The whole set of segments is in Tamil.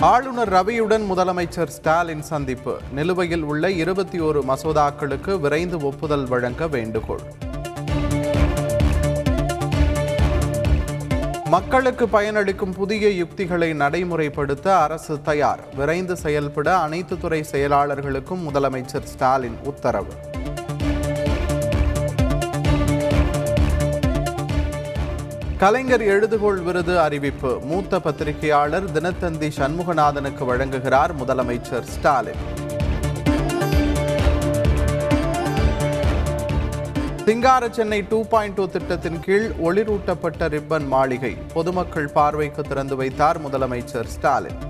ஆளுநர் ரவியுடன் முதலமைச்சர் ஸ்டாலின் சந்திப்பு. நிலுவையில் உள்ள இருபத்தி ஒரு மசோதாக்களுக்கு விரைந்து ஒப்புதல் வழங்க வேண்டுகோள். மக்களுக்கு பயனளிக்கும் புதிய யுக்திகளை நடைமுறைப்படுத்த அரசு தயார். விரைந்து செயல்பட அனைத்து துறை செயலாளர்களுக்கும் முதலமைச்சர் ஸ்டாலின் உத்தரவு. கலைஞர் எழுதுகோள் விருது அறிவிப்பு. மூத்த பத்திரிகையாளர் தினத்தந்தி சண்முகநாதனுக்கு வழங்குகிறார் முதலமைச்சர் ஸ்டாலின். சிங்கார சென்னை டூ பாயிண்ட் டூ திட்டத்தின் கீழ் ஒளிரூட்டப்பட்ட ரிப்பன் மாளிகை. பொதுமக்கள் பார்வைக்கு திறந்து வைத்தார் முதலமைச்சர் ஸ்டாலின்.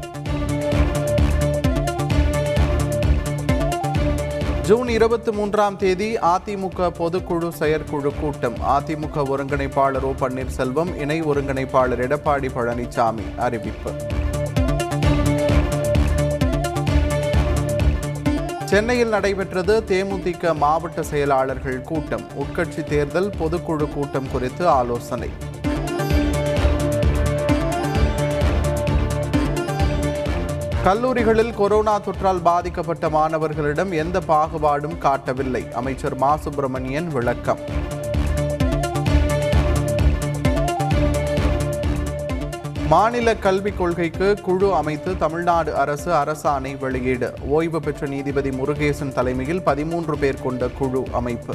ஜூன் இருபத்தி மூன்றாம் தேதி அதிமுக பொதுக்குழு செயற்குழு கூட்டம். அதிமுக ஒருங்கிணைப்பாளர் ஓ பன்னீர்செல்வம் இணை ஒருங்கிணைப்பாளர் எடப்பாடி பழனிசாமி அறிவிப்பு. சென்னையில் நடைபெற்றது தேமுதிக மாவட்ட செயலாளர்கள் கூட்டம். உட்கட்சி தேர்தல் பொதுக்குழு கூட்டம் குறித்து ஆலோசனை. கல்லூரிகளில் கொரோனா தொற்றால் பாதிக்கப்பட்ட மாணவர்களிடம் எந்த பாகுபாடும் காட்டவில்லை. அமைச்சர் மா. சுப்பிரமணியன் விளக்கம். மாநில கல்விக் கொள்கைக்கு குழு அமைத்து தமிழ்நாடு அரசு அரசாணை வெளியீடு. ஓய்வு பெற்ற நீதிபதி முருகேசன் தலைமையில் பதிமூன்று பேர் கொண்ட குழு அமைப்பு.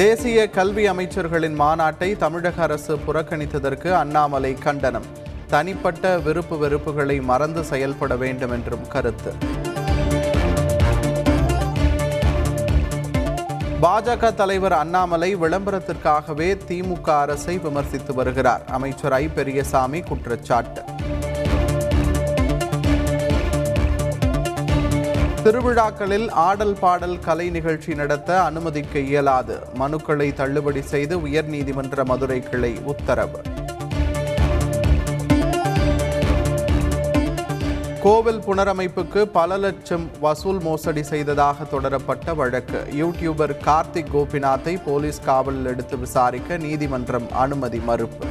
தேசிய கல்வி அமைச்சர்களின் மாநாட்டை தமிழக அரசு புறக்கணித்ததற்கு அண்ணாமலை கண்டனம். தனிப்பட்ட விருப்பு வெறுப்புகளை மறந்து செயல்பட வேண்டும் என்றும் கருத்து. பாஜக தலைவர் அண்ணாமலை விளம்பரத்திற்காகவே திமுக அரசை விமர்சித்து வருகிறார். அமைச்சர் ஐ பெரியசாமி குற்றச்சாட்டு. திருவிழாக்களில் ஆடல் பாடல் கலை நிகழ்ச்சி நடத்த அனுமதிக்க இயலாது. மனுக்களை தள்ளுபடி செய்து உயர்நீதிமன்ற மதுரை கிளை உத்தரவு. கோவில் புனரமைப்புக்கு பல லட்சம் வசூல் மோசடி செய்ததாக தொடரப்பட்ட வழக்கு. யூடியூபர் கார்த்திக் கோபிநாத்தை போலீஸ் காவலில் எடுத்து விசாரிக்க நீதிமன்றம் அனுமதி மறுப்பு.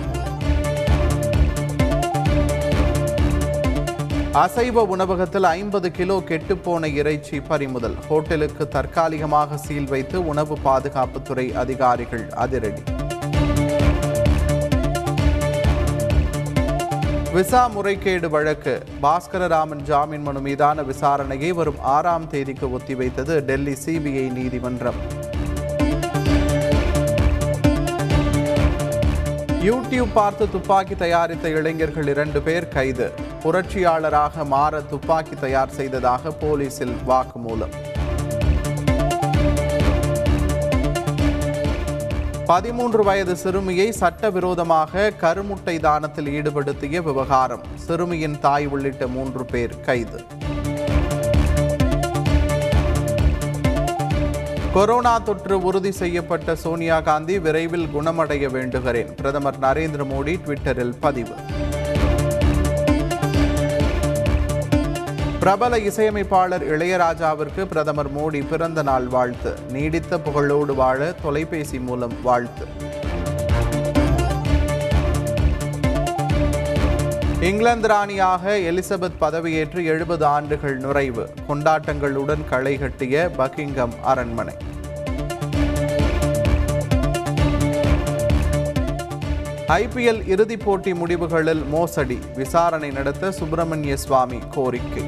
அசைவ உணவகத்தில் ஐம்பது கிலோ கெட்டுப்போன இறைச்சி பறிமுதல். ஹோட்டலுக்கு தற்காலிகமாக சீல் வைத்து உணவு பாதுகாப்புத்துறை அதிகாரிகள் அதிரடி. விசா முறைகேடு வழக்கு. பாஸ்கரராமன் ஜாமீன் மனு மீதான விசாரணையை வரும் ஆறாம் தேதிக்கு ஒத்திவைத்தது டெல்லி சிபிஐ நீதிமன்றம். யூடியூப் பார்த்து துப்பாக்கி தயாரித்த இளைஞர்கள் இரண்டு பேர் கைது. புரட்சியாளராக மாற துப்பாக்கி தயார் செய்ததாக போலீசில் வாக்குமூலம். பதிமூன்று வயது சிறுமியை சட்டவிரோதமாக கருமுட்டை தானத்தில் ஈடுபடுத்திய விவகாரம். சிறுமியின் தாய் உள்ளிட்ட மூன்று பேர் கைது. கொரோனா தொற்று உறுதி செய்யப்பட்ட சோனியா காந்தி விரைவில் குணமடைய வேண்டுகிறேன். பிரதமர் நரேந்திர மோடி ட்விட்டரில் பதிவு. பிரபல இசையமைப்பாளர் இளையராஜாவிற்கு பிரதமர் மோடி பிறந்த நாள் வாழ்த்து. நீடித்த புகழோடு வாழ தொலைபேசி மூலம் வாழ்த்து. இங்கிலாந்து ராணியாக எலிசபெத் பதவியேற்று எழுபது ஆண்டுகள் நுழைவு கொண்டாட்டங்களுடன் களை கட்டிய பக்கிங்கம் அரண்மனை. ஐபிஎல் இறுதிப் போட்டி முடிவுகளில் மோசடி விசாரணை நடத்த சுப்பிரமணிய சுவாமி கோரிக்கை.